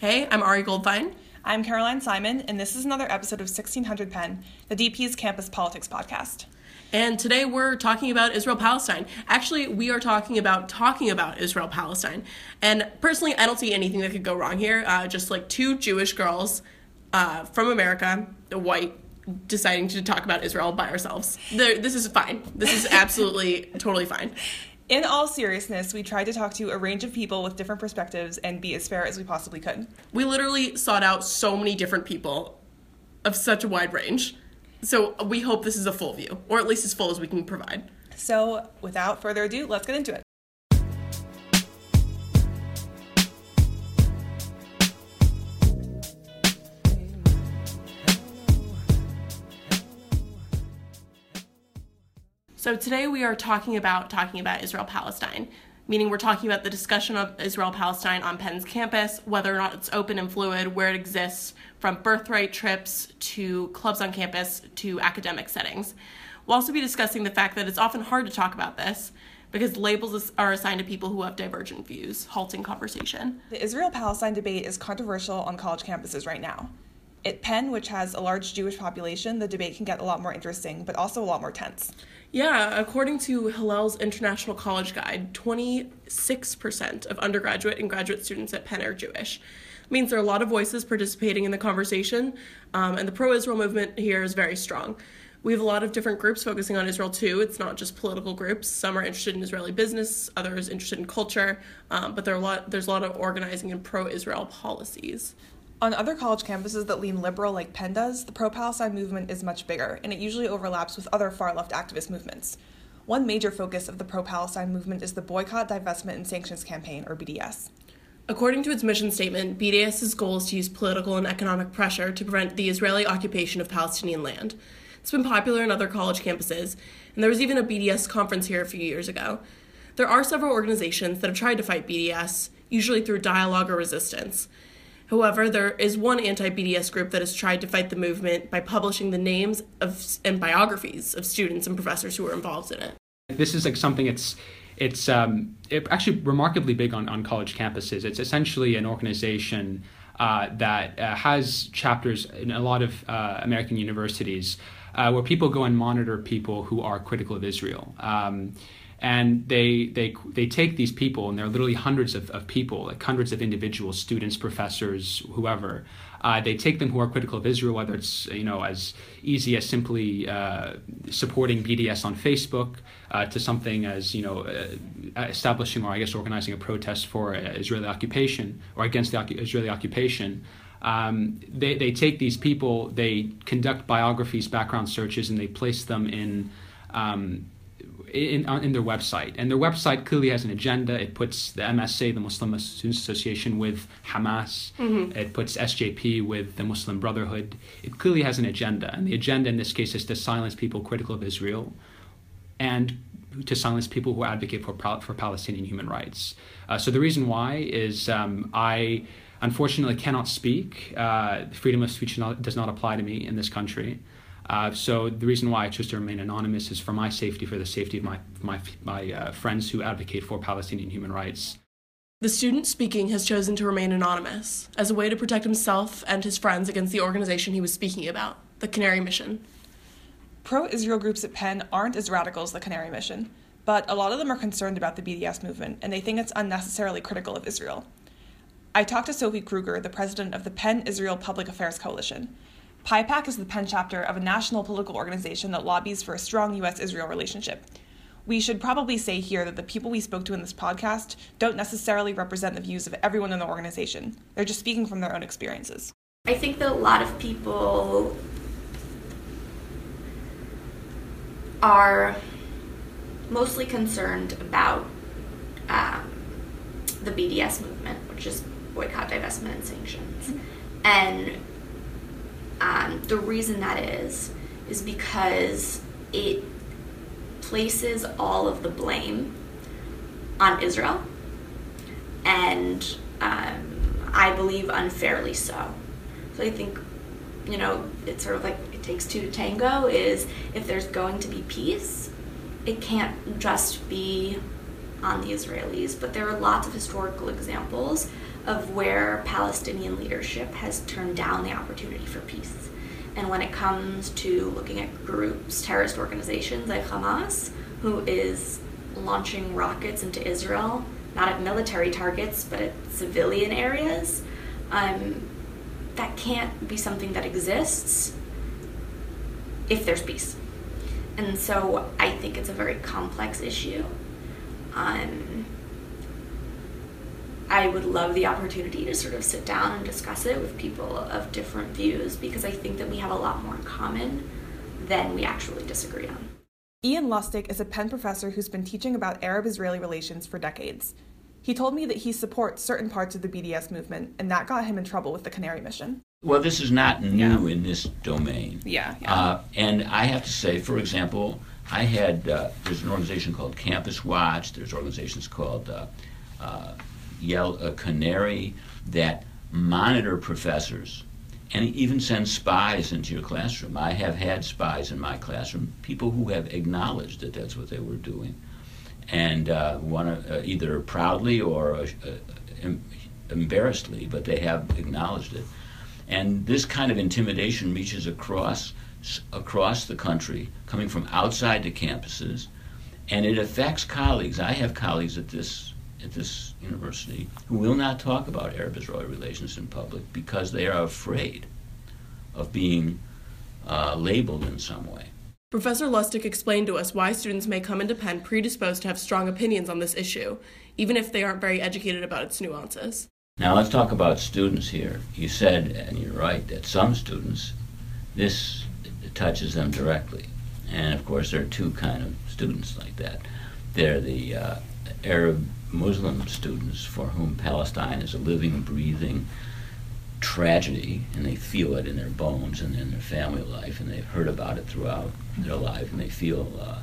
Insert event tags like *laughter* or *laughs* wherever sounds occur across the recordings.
Hey, I'm Ari Goldfein. I'm Caroline Simon, and this is another episode of 1600 Penn, the DP's campus politics podcast. And today we're talking about Israel Palestine. Actually, we are talking about talking about Israel Palestine. And personally, I don't see anything that could go wrong here. Uh, just like two Jewish girls uh, from America, white, deciding to talk about Israel by ourselves. They're, this is fine. This is *laughs* absolutely totally fine. In all seriousness, we tried to talk to a range of people with different perspectives and be as fair as we possibly could. We literally sought out so many different people of such a wide range. So we hope this is a full view, or at least as full as we can provide. So, without further ado, let's get into it. So today we are talking about talking about Israel Palestine, meaning we're talking about the discussion of Israel Palestine on Penn's campus, whether or not it's open and fluid, where it exists, from birthright trips to clubs on campus to academic settings. We'll also be discussing the fact that it's often hard to talk about this because labels are assigned to people who have divergent views, halting conversation. The Israel Palestine debate is controversial on college campuses right now. At Penn, which has a large Jewish population, the debate can get a lot more interesting, but also a lot more tense. Yeah, according to Hillel's International College Guide, 26% of undergraduate and graduate students at Penn are Jewish. It means there are a lot of voices participating in the conversation, um, and the pro Israel movement here is very strong. We have a lot of different groups focusing on Israel too. It's not just political groups. Some are interested in Israeli business, others interested in culture, um, but there are a lot, there's a lot of organizing and pro Israel policies. On other college campuses that lean liberal like Penn does, the pro Palestine movement is much bigger, and it usually overlaps with other far left activist movements. One major focus of the pro Palestine movement is the Boycott, Divestment, and Sanctions Campaign, or BDS. According to its mission statement, BDS's goal is to use political and economic pressure to prevent the Israeli occupation of Palestinian land. It's been popular in other college campuses, and there was even a BDS conference here a few years ago. There are several organizations that have tried to fight BDS, usually through dialogue or resistance. However, there is one anti BDS group that has tried to fight the movement by publishing the names of and biographies of students and professors who were involved in it. This is like something it's it's um, it actually remarkably big on, on college campuses. It's essentially an organization uh, that uh, has chapters in a lot of uh, American universities uh, where people go and monitor people who are critical of Israel. Um, and they they they take these people and there are literally hundreds of, of people like hundreds of individuals students professors whoever uh, they take them who are critical of israel whether it's you know as easy as simply uh, supporting bds on facebook uh, to something as you know uh, establishing or i guess organizing a protest for israeli occupation or against the israeli occupation. Um, they, they take these people they conduct biographies background searches and they place them in um, in, in their website. And their website clearly has an agenda. It puts the MSA, the Muslim Students Association, with Hamas. Mm-hmm. It puts SJP with the Muslim Brotherhood. It clearly has an agenda. And the agenda in this case is to silence people critical of Israel and to silence people who advocate for, for Palestinian human rights. Uh, so the reason why is um, I unfortunately cannot speak. Uh, freedom of speech not, does not apply to me in this country. Uh, so the reason why I chose to remain anonymous is for my safety, for the safety of my my my uh, friends who advocate for Palestinian human rights. The student speaking has chosen to remain anonymous as a way to protect himself and his friends against the organization he was speaking about, the Canary Mission. Pro Israel groups at Penn aren't as radical as the Canary Mission, but a lot of them are concerned about the BDS movement and they think it's unnecessarily critical of Israel. I talked to Sophie Kruger, the president of the Penn Israel Public Affairs Coalition, PIPAC is the Penn chapter of a national political organization that lobbies for a strong U.S. Israel relationship. We should probably say here that the people we spoke to in this podcast don't necessarily represent the views of everyone in the organization. They're just speaking from their own experiences. I think that a lot of people are mostly concerned about um, the BDS movement, which is boycott, divestment, and sanctions. And um, the reason that is, is because it places all of the blame on Israel, and um, I believe unfairly so. So I think, you know, it's sort of like it takes two to tango is if there's going to be peace, it can't just be on the Israelis, but there are lots of historical examples of where Palestinian leadership has turned down the opportunity for peace. And when it comes to looking at groups, terrorist organizations like Hamas, who is launching rockets into Israel, not at military targets, but at civilian areas, um, that can't be something that exists if there's peace. And so I think it's a very complex issue. Um, I would love the opportunity to sort of sit down and discuss it with people of different views because I think that we have a lot more in common than we actually disagree on. Ian Lustick is a Penn professor who's been teaching about Arab Israeli relations for decades. He told me that he supports certain parts of the BDS movement, and that got him in trouble with the Canary Mission. Well, this is not new yeah. in this domain. Yeah. yeah. Uh, and I have to say, for example, I had, uh, there's an organization called Campus Watch, there's organizations called uh, Yell, uh, Canary that monitor professors and even send spies into your classroom. I have had spies in my classroom, people who have acknowledged that that's what they were doing, and uh, one uh, either proudly or uh, embarrassedly, but they have acknowledged it. And this kind of intimidation reaches across across the country, coming from outside the campuses, and it affects colleagues. I have colleagues at this at this university who will not talk about Arab Israeli relations in public because they are afraid of being uh, labeled in some way. Professor Lustick explained to us why students may come into Penn predisposed to have strong opinions on this issue, even if they aren't very educated about its nuances. Now let's talk about students here. You said, and you're right, that some students, this touches them directly. And of course, there are two kind of students like that. They're the uh, Arab Muslim students for whom Palestine is a living, breathing tragedy, and they feel it in their bones and in their family life, and they've heard about it throughout their life, and they feel uh,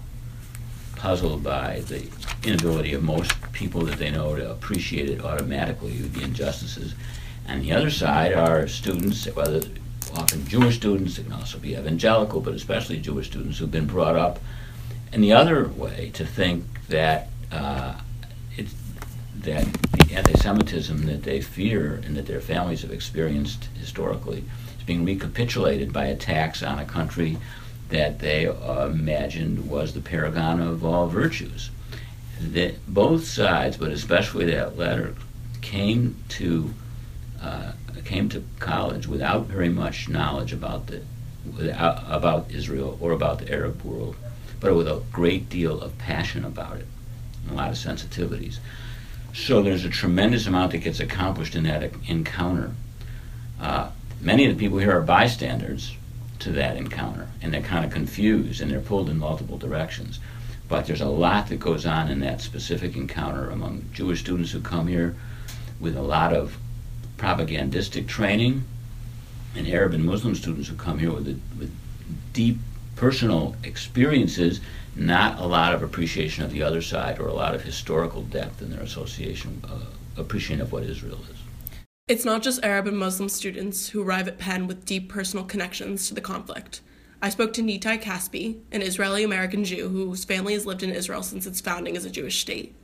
puzzled by the inability of most people that they know to appreciate it automatically, the injustices. And the other side are students, whether often Jewish students, it can also be evangelical, but especially Jewish students who've been brought up in the other way to think that uh, that the anti-Semitism that they fear and that their families have experienced historically is being recapitulated by attacks on a country that they uh, imagined was the paragon of all virtues. That both sides, but especially that latter, came to uh, came to college without very much knowledge about the without, about Israel or about the Arab world, but with a great deal of passion about it, and a lot of sensitivities. So there's a tremendous amount that gets accomplished in that encounter. Uh, many of the people here are bystanders to that encounter, and they're kind of confused and they're pulled in multiple directions. But there's a lot that goes on in that specific encounter among Jewish students who come here with a lot of propagandistic training, and Arab and Muslim students who come here with, a, with deep personal experiences, not a lot of appreciation of the other side or a lot of historical depth in their association, uh, appreciation of what Israel is. It's not just Arab and Muslim students who arrive at Penn with deep personal connections to the conflict. I spoke to Nitai Caspi, an Israeli American Jew whose family has lived in Israel since its founding as a Jewish state.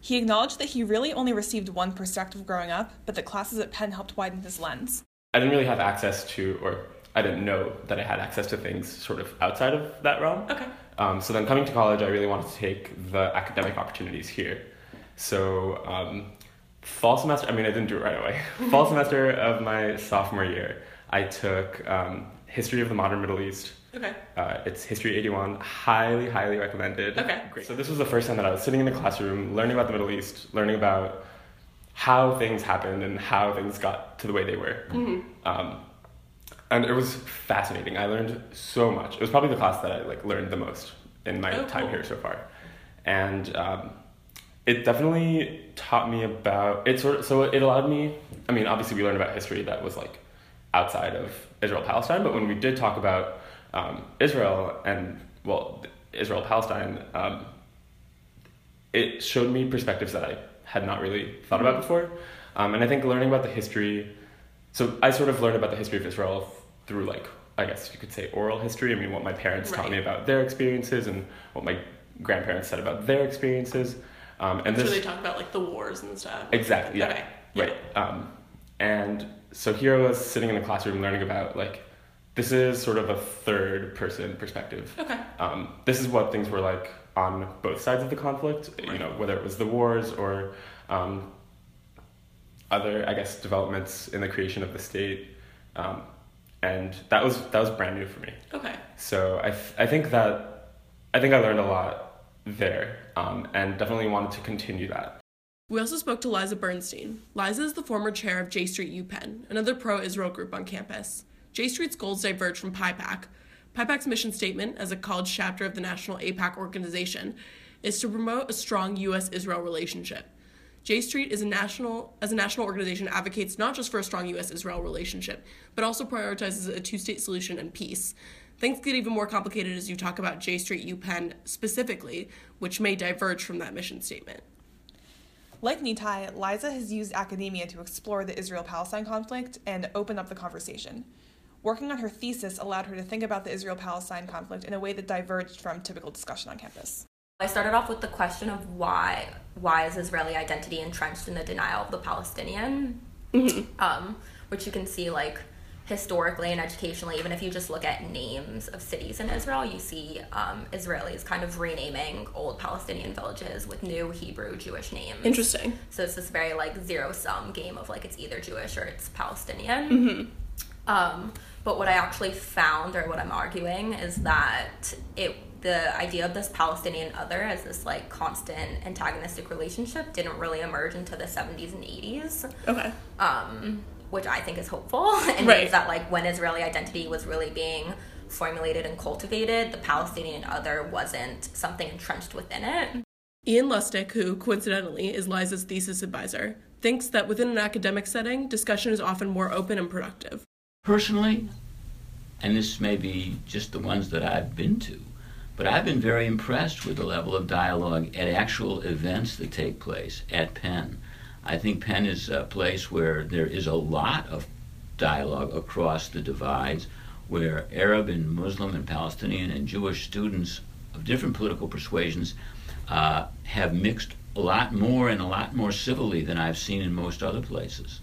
He acknowledged that he really only received one perspective growing up, but the classes at Penn helped widen his lens. I didn't really have access to, or I didn't know that I had access to things sort of outside of that realm. Okay. Um, so then coming to college, I really wanted to take the academic opportunities here. So um, fall semester, I mean, I didn't do it right away. *laughs* fall semester of my sophomore year, I took um, History of the Modern Middle East. Okay. Uh, it's History 81. Highly, highly recommended. Okay. Great. So this was the first time that I was sitting in the classroom, learning about the Middle East, learning about how things happened and how things got to the way they were. Mm-hmm. Um, and it was fascinating. I learned so much. It was probably the class that I like learned the most in my oh, time cool. here so far, and um, it definitely taught me about it. Sort of, so it allowed me. I mean, obviously, we learned about history that was like outside of Israel Palestine, but when we did talk about um, Israel and well, Israel Palestine, um, it showed me perspectives that I had not really thought about before, um, and I think learning about the history. So I sort of learned about the history of Israel through like I guess you could say oral history. I mean, what my parents right. taught me about their experiences and what my grandparents said about their experiences. Um, and so this, they talk about like the wars and stuff. Exactly. Yeah. Okay. Right. Um, and so here I was sitting in the classroom learning about like this is sort of a third person perspective. Okay. Um, this is what things were like on both sides of the conflict. You know, whether it was the wars or um, other, I guess, developments in the creation of the state. And that was that was brand new for me. Okay. So I, th- I think that I think I learned a lot there, um, and definitely wanted to continue that. We also spoke to Liza Bernstein. Liza is the former chair of J Street UPenn, another pro Israel group on campus. J Street's goals diverge from PIPAC. PIPAC's mission statement, as a college chapter of the National AIPAC organization, is to promote a strong U.S. Israel relationship. J Street is a national, as a national organization, advocates not just for a strong U.S. Israel relationship, but also prioritizes a two state solution and peace. Things get even more complicated as you talk about J Street UPenn specifically, which may diverge from that mission statement. Like Nitai, Liza has used academia to explore the Israel Palestine conflict and open up the conversation. Working on her thesis allowed her to think about the Israel Palestine conflict in a way that diverged from typical discussion on campus. I started off with the question of why why is Israeli identity entrenched in the denial of the Palestinian, um, which you can see like historically and educationally. Even if you just look at names of cities in Israel, you see um, Israelis kind of renaming old Palestinian villages with new Hebrew Jewish names. Interesting. So it's this very like zero sum game of like it's either Jewish or it's Palestinian. Um, but what I actually found, or what I'm arguing, is that it the idea of this Palestinian other as this like constant antagonistic relationship didn't really emerge until the 70s and 80s, Okay. um, which I think is hopeful *laughs* and Right. means that like when Israeli identity was really being formulated and cultivated, the Palestinian other wasn't something entrenched within it. Ian Lustick, who coincidentally is Liza's thesis advisor, thinks that within an academic setting, discussion is often more open and productive. Personally, and this may be just the ones that I've been to, but I've been very impressed with the level of dialogue at actual events that take place at Penn. I think Penn is a place where there is a lot of dialogue across the divides, where Arab and Muslim and Palestinian and Jewish students of different political persuasions uh, have mixed a lot more and a lot more civilly than I've seen in most other places.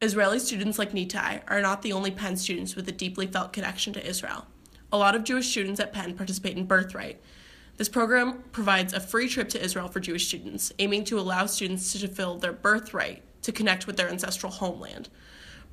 Israeli students like Nitai are not the only Penn students with a deeply felt connection to Israel. A lot of Jewish students at Penn participate in Birthright. This program provides a free trip to Israel for Jewish students, aiming to allow students to fulfill their birthright to connect with their ancestral homeland.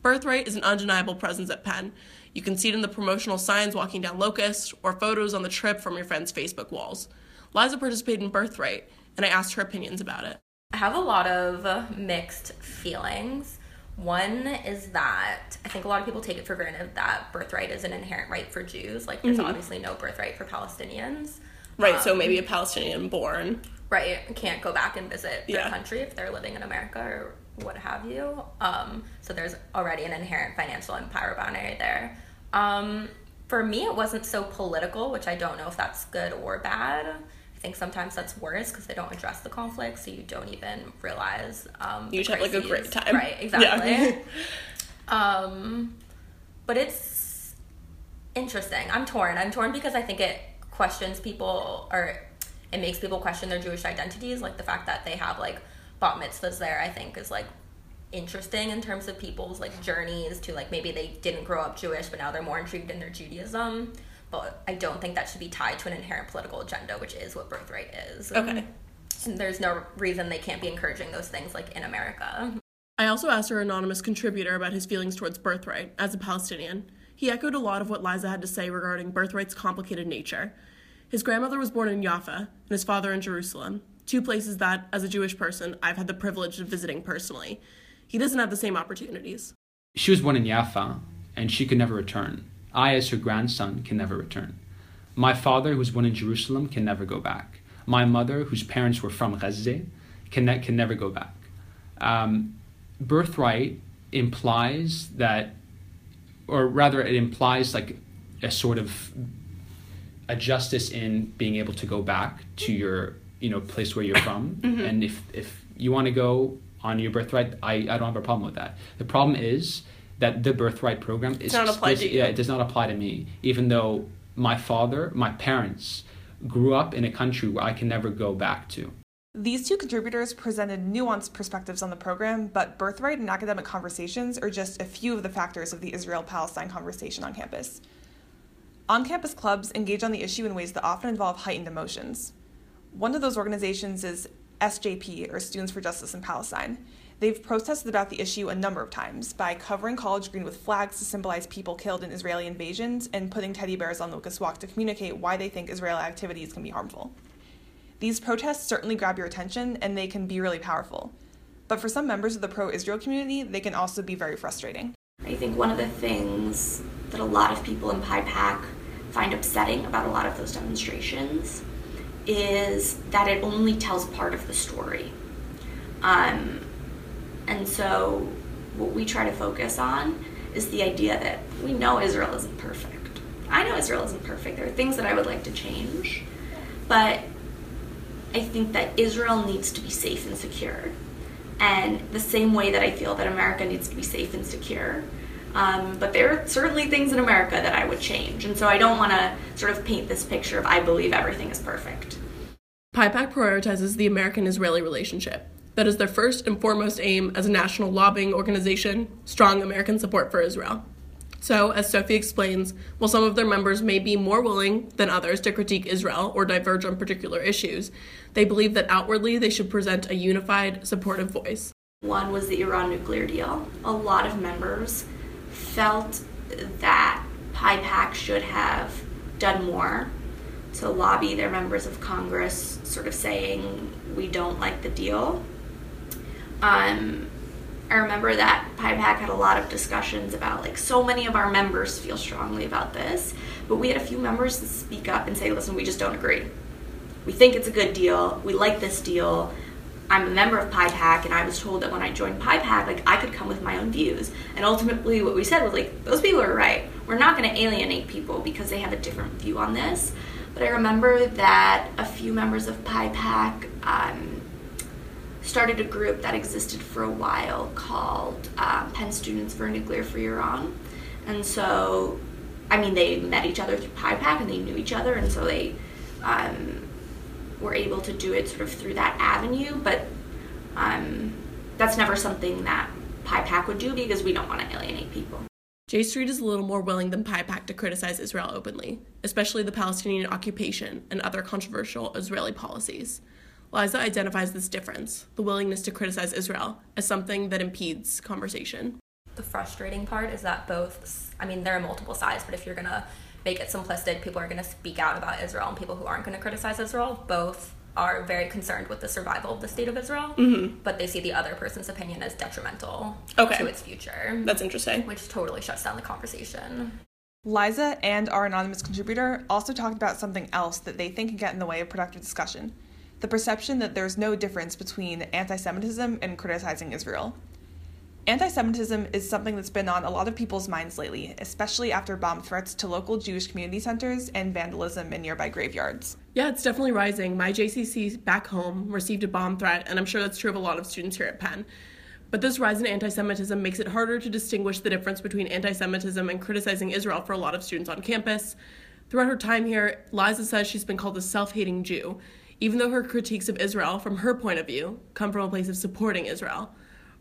Birthright is an undeniable presence at Penn. You can see it in the promotional signs walking down Locust or photos on the trip from your friends' Facebook walls. Liza participated in Birthright, and I asked her opinions about it. I have a lot of mixed feelings. One is that I think a lot of people take it for granted that birthright is an inherent right for Jews. Like, there's obviously no birthright for Palestinians. Right, so maybe a Palestinian born. Right, can't go back and visit their Yeah. country if they're living in America or what have you. Um, so there's already an inherent financial and power boundary there. Um, for me, it wasn't so political, which I don't know if that's good or bad. Think sometimes that's worse because they don't address the conflict, so you don't even realize. Um, You just have like a great time. right? Exactly. Yeah. *laughs* Um, but it's interesting. I'm torn. I'm torn because I think it questions people or it makes people question their Jewish identities. Like the fact that they have like bat mitzvahs there, I think is like interesting in terms of people's like journeys to like maybe they didn't grow up Jewish, but now they're more intrigued in their Judaism. But I don't think that should be tied to an inherent political agenda, which is what birthright is. Okay. And there's no reason they can't be encouraging those things like in America. I also asked our anonymous contributor about his feelings towards Birthright as a Palestinian. He echoed a lot of what Liza had to say regarding Birthright's complicated nature. His grandmother was born in Jaffa and his father in Jerusalem, two places that, as a Jewish person, I've had the privilege of visiting personally. He doesn't have the same opportunities. She was born in Jaffa, and she could never return. I, as her grandson, can never return. My father, who was born in Jerusalem, can never go back. My mother, whose parents were from Gaza, can, ne- can never go back. Um, birthright implies that, or rather, it implies like a sort of a justice in being able to go back to your you know place where you're from *coughs* and if if you want to go on your birthright I, I don't have a problem with that the problem is that the birthright program is not applied to you. yeah it does not apply to me even though my father my parents grew up in a country where I can never go back to These two contributors presented nuanced perspectives on the program, but birthright and academic conversations are just a few of the factors of the Israel Palestine conversation on campus. On campus clubs engage on the issue in ways that often involve heightened emotions. One of those organizations is SJP, or Students for Justice in Palestine. They've protested about the issue a number of times by covering College Green with flags to symbolize people killed in Israeli invasions and putting teddy bears on Locust Walk to communicate why they think Israeli activities can be harmful. These protests certainly grab your attention and they can be really powerful. But for some members of the pro Israel community, they can also be very frustrating. I think one of the things that a lot of people in PIPAC find upsetting about a lot of those demonstrations is that it only tells part of the story. Um, and so, what we try to focus on is the idea that we know Israel isn't perfect. I know Israel isn't perfect. There are things that I would like to change. But I think that Israel needs to be safe and secure. And the same way that I feel that America needs to be safe and secure. Um, but there are certainly things in America that I would change. And so I don't want to sort of paint this picture of I believe everything is perfect. PIPAC prioritizes the American Israeli relationship. That is their first and foremost aim as a national lobbying organization strong American support for Israel. So, as Sophie explains, while some of their members may be more willing than others to critique Israel or diverge on particular issues, they believe that outwardly they should present a unified, supportive voice. One was the Iran nuclear deal. A lot of members felt that PIPAC should have done more to lobby their members of Congress, sort of saying, we don't like the deal. Um, I remember that PIPAC had a lot of discussions about like so many of our members feel strongly about this, but we had a few members that speak up and say, listen, we just don't agree. We think it's a good deal. We like this deal. I'm a member of PIPAC, and I was told that when I joined PIPAC, like I could come with my own views. And ultimately, what we said was like, those people are right. We're not going to alienate people because they have a different view on this. But I remember that a few members of PIPAC um, started a group that existed for a while called uh, Penn Students for Nuclear Free Iran. And so, I mean, they met each other through PIPAC and they knew each other, and so they um, were able to do it sort of through that avenue. But um, that's never something that PIPAC would do because we don't want to alienate people. J Street is a little more willing than PIPAC to criticize Israel openly, especially the Palestinian occupation and other controversial Israeli policies. Liza identifies this difference, the willingness to criticize Israel, as something that impedes conversation. The frustrating part is that both, I mean, there are multiple sides, but if you're going to make it simplistic, people are going to speak out about Israel, and people who aren't going to criticize Israel, both are very concerned with the survival of the state of Israel, mm-hmm. but they see the other person's opinion as detrimental okay. to its future. That's interesting. Which totally shuts down the conversation. Liza and our anonymous contributor also talked about something else that they think can get in the way of productive discussion the perception that there's no difference between anti Semitism and criticizing Israel. Anti Semitism is something that's been on a lot of people's minds lately, especially after bomb threats to local Jewish community centers and vandalism in nearby graveyards. Yeah, it's definitely rising. My JCC back home received a bomb threat, and I'm sure that's true of a lot of students here at Penn. But this rise in anti Semitism makes it harder to distinguish the difference between anti Semitism and criticizing Israel for a lot of students on campus. Throughout her time here, Liza says she's been called a self hating Jew, even though her critiques of Israel, from her point of view, come from a place of supporting Israel.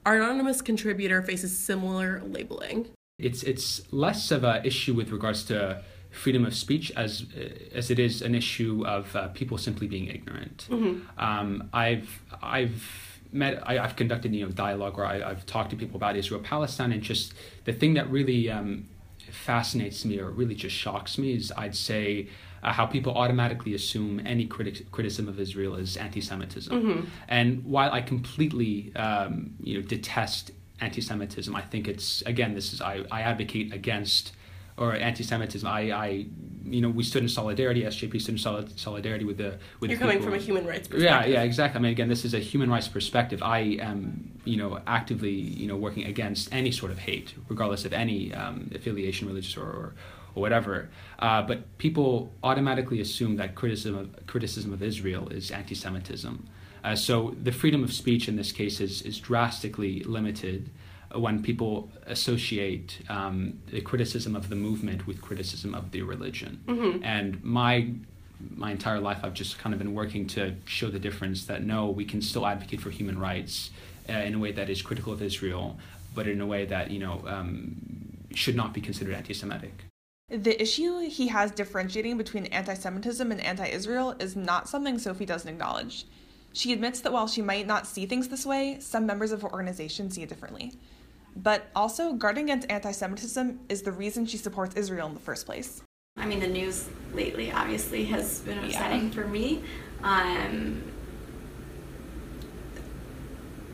Our anonymous contributor faces similar labeling. It's it's less of an issue with regards to freedom of speech as as it is an issue of uh, people simply being ignorant. Mm-hmm. Um, I've I've met I, have conducted you know dialogue where I, have talked to people about Israel Palestine and just the thing that really um, fascinates me or really just shocks me is I'd say uh, how people automatically assume any critic- criticism of Israel is anti-Semitism. Mm-hmm. And while I completely um, you know detest anti-Semitism, I think it's again this is I, I advocate against or anti-Semitism. I, I you know we stood in solidarity. SJP stood in solidarity with the with. You're the coming people. from a human rights perspective. Yeah, yeah, exactly. I mean, again, this is a human rights perspective. I am you know actively you know working against any sort of hate, regardless of any um, affiliation, religious or, or or whatever. Uh, but people automatically assume that criticism of, criticism of Israel is anti-Semitism. Uh, so the freedom of speech in this case is, is drastically limited when people associate um, the criticism of the movement with criticism of the religion. Mm-hmm. And my my entire life I've just kind of been working to show the difference that no, we can still advocate for human rights uh, in a way that is critical of Israel, but in a way that you know um, should not be considered anti-Semitic. The issue he has differentiating between anti Semitism and anti Israel is not something Sophie doesn't acknowledge. She admits that while she might not see things this way, some members of her organization see it differently. But also, guarding against anti Semitism is the reason she supports Israel in the first place. I mean, the news lately obviously has been upsetting for me. Um,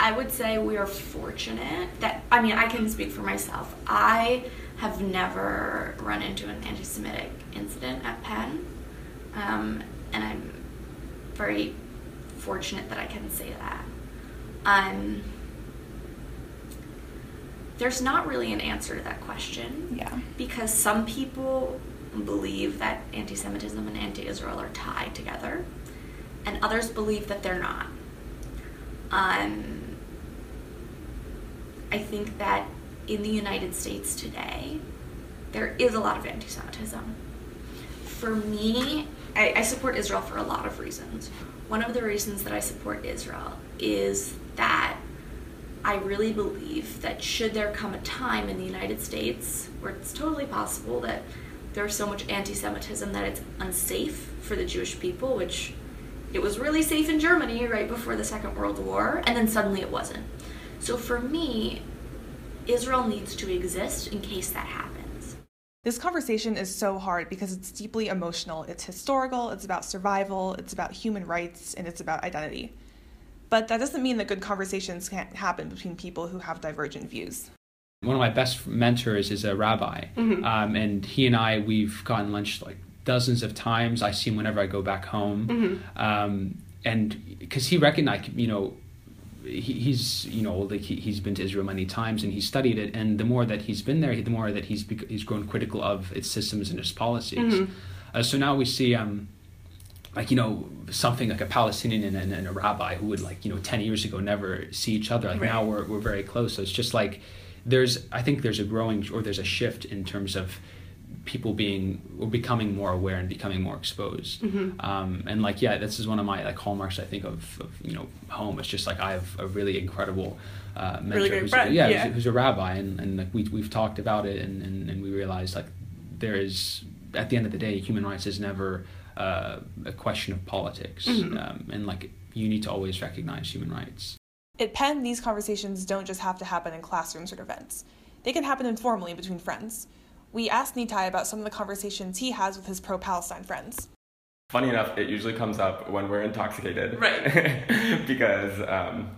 I would say we are fortunate that, I mean, I can speak for myself. I have never run into an anti Semitic incident at Penn. Um, and I'm very fortunate that I can say that. Um, there's not really an answer to that question. Yeah. Because some people believe that anti Semitism and anti Israel are tied together, and others believe that they're not. Um, I think that in the United States today, there is a lot of anti Semitism. For me, I, I support Israel for a lot of reasons. One of the reasons that I support Israel is that I really believe that should there come a time in the United States where it's totally possible that there's so much anti Semitism that it's unsafe for the Jewish people, which it was really safe in Germany right before the Second World War, and then suddenly it wasn't. So for me, Israel needs to exist in case that happens. This conversation is so hard because it's deeply emotional. It's historical, it's about survival, it's about human rights, and it's about identity. But that doesn't mean that good conversations can't happen between people who have divergent views. One of my best mentors is a rabbi, Mm-hmm. um, and he and I we've gotten lunch like dozens of times. I see him whenever I go back home, Mm-hmm. um, and because he recognized, you know, he, he's you know like he, he's been to Israel many times and he studied it, and the more that he's been there, the more that he's he's grown critical of its systems and its policies. Mm-hmm. Uh, so now we see. Um, like you know something like a Palestinian and, and, and a rabbi who would like you know ten years ago never see each other like Right. now we're we're very close so it's just like there's I think there's a growing or there's a shift in terms of people being or becoming more aware and becoming more exposed Mm-hmm. um, and like yeah this is one of my like hallmarks I think of, of you know home it's just like I have a really incredible uh, mentor Really who's, friend, yeah, yeah. Who's, who's a rabbi and, and like we, we've talked about it and, and, and we realized like there is at the end of the day human rights is never uh, a question of politics Mhm. um, and like you need to always recognize human rights At Penn, these conversations don't just have to happen in classrooms or events. They can happen informally between friends. We asked Nitai about some of the conversations he has with his pro Palestine friends. Funny enough, it usually comes up when we're intoxicated. Right. *laughs* because um,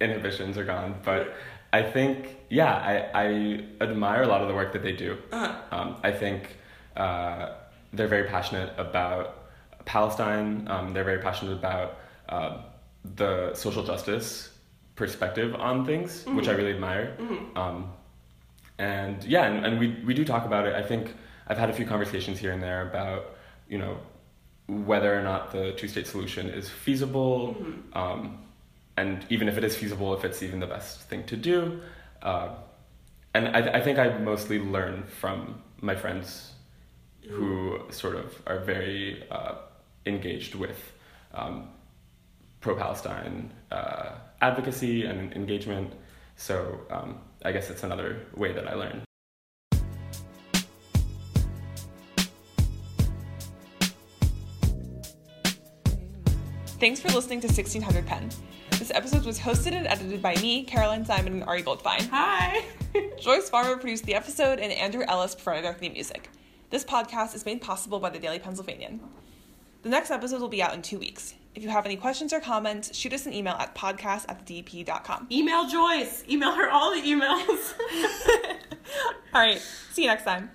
inhibitions are gone. But I think, yeah, I, I admire a lot of the work that they do. Uh-huh. Um, I think uh, they're very passionate about Palestine. Um, they're very passionate about uh, the social justice perspective on things, which I really admire. Um, and yeah, and, and we, we do talk about it. I think I've had a few conversations here and there about, you know, whether or not the two state solution is feasible, um, and even if it is feasible, if it's even the best thing to do. Uh, and I, I think I mostly learn from my friends who sort of are very uh, engaged with um, pro Palestine uh, advocacy and engagement. So um, I guess it's another way that I learn. Thanks for listening to 1600 Penn. This episode was hosted and edited by me, Caroline Simon, and Ari Goldfein. Hi. *laughs* Joyce Farmer produced the episode, and Andrew Ellis provided our theme music. This podcast is made possible by the Daily Pennsylvanian. The next episode will be out in two weeks. If you have any questions or comments, shoot us an email at podcast at thedp.com. Email Joyce. Email her all the emails. *laughs* All right, see you next time.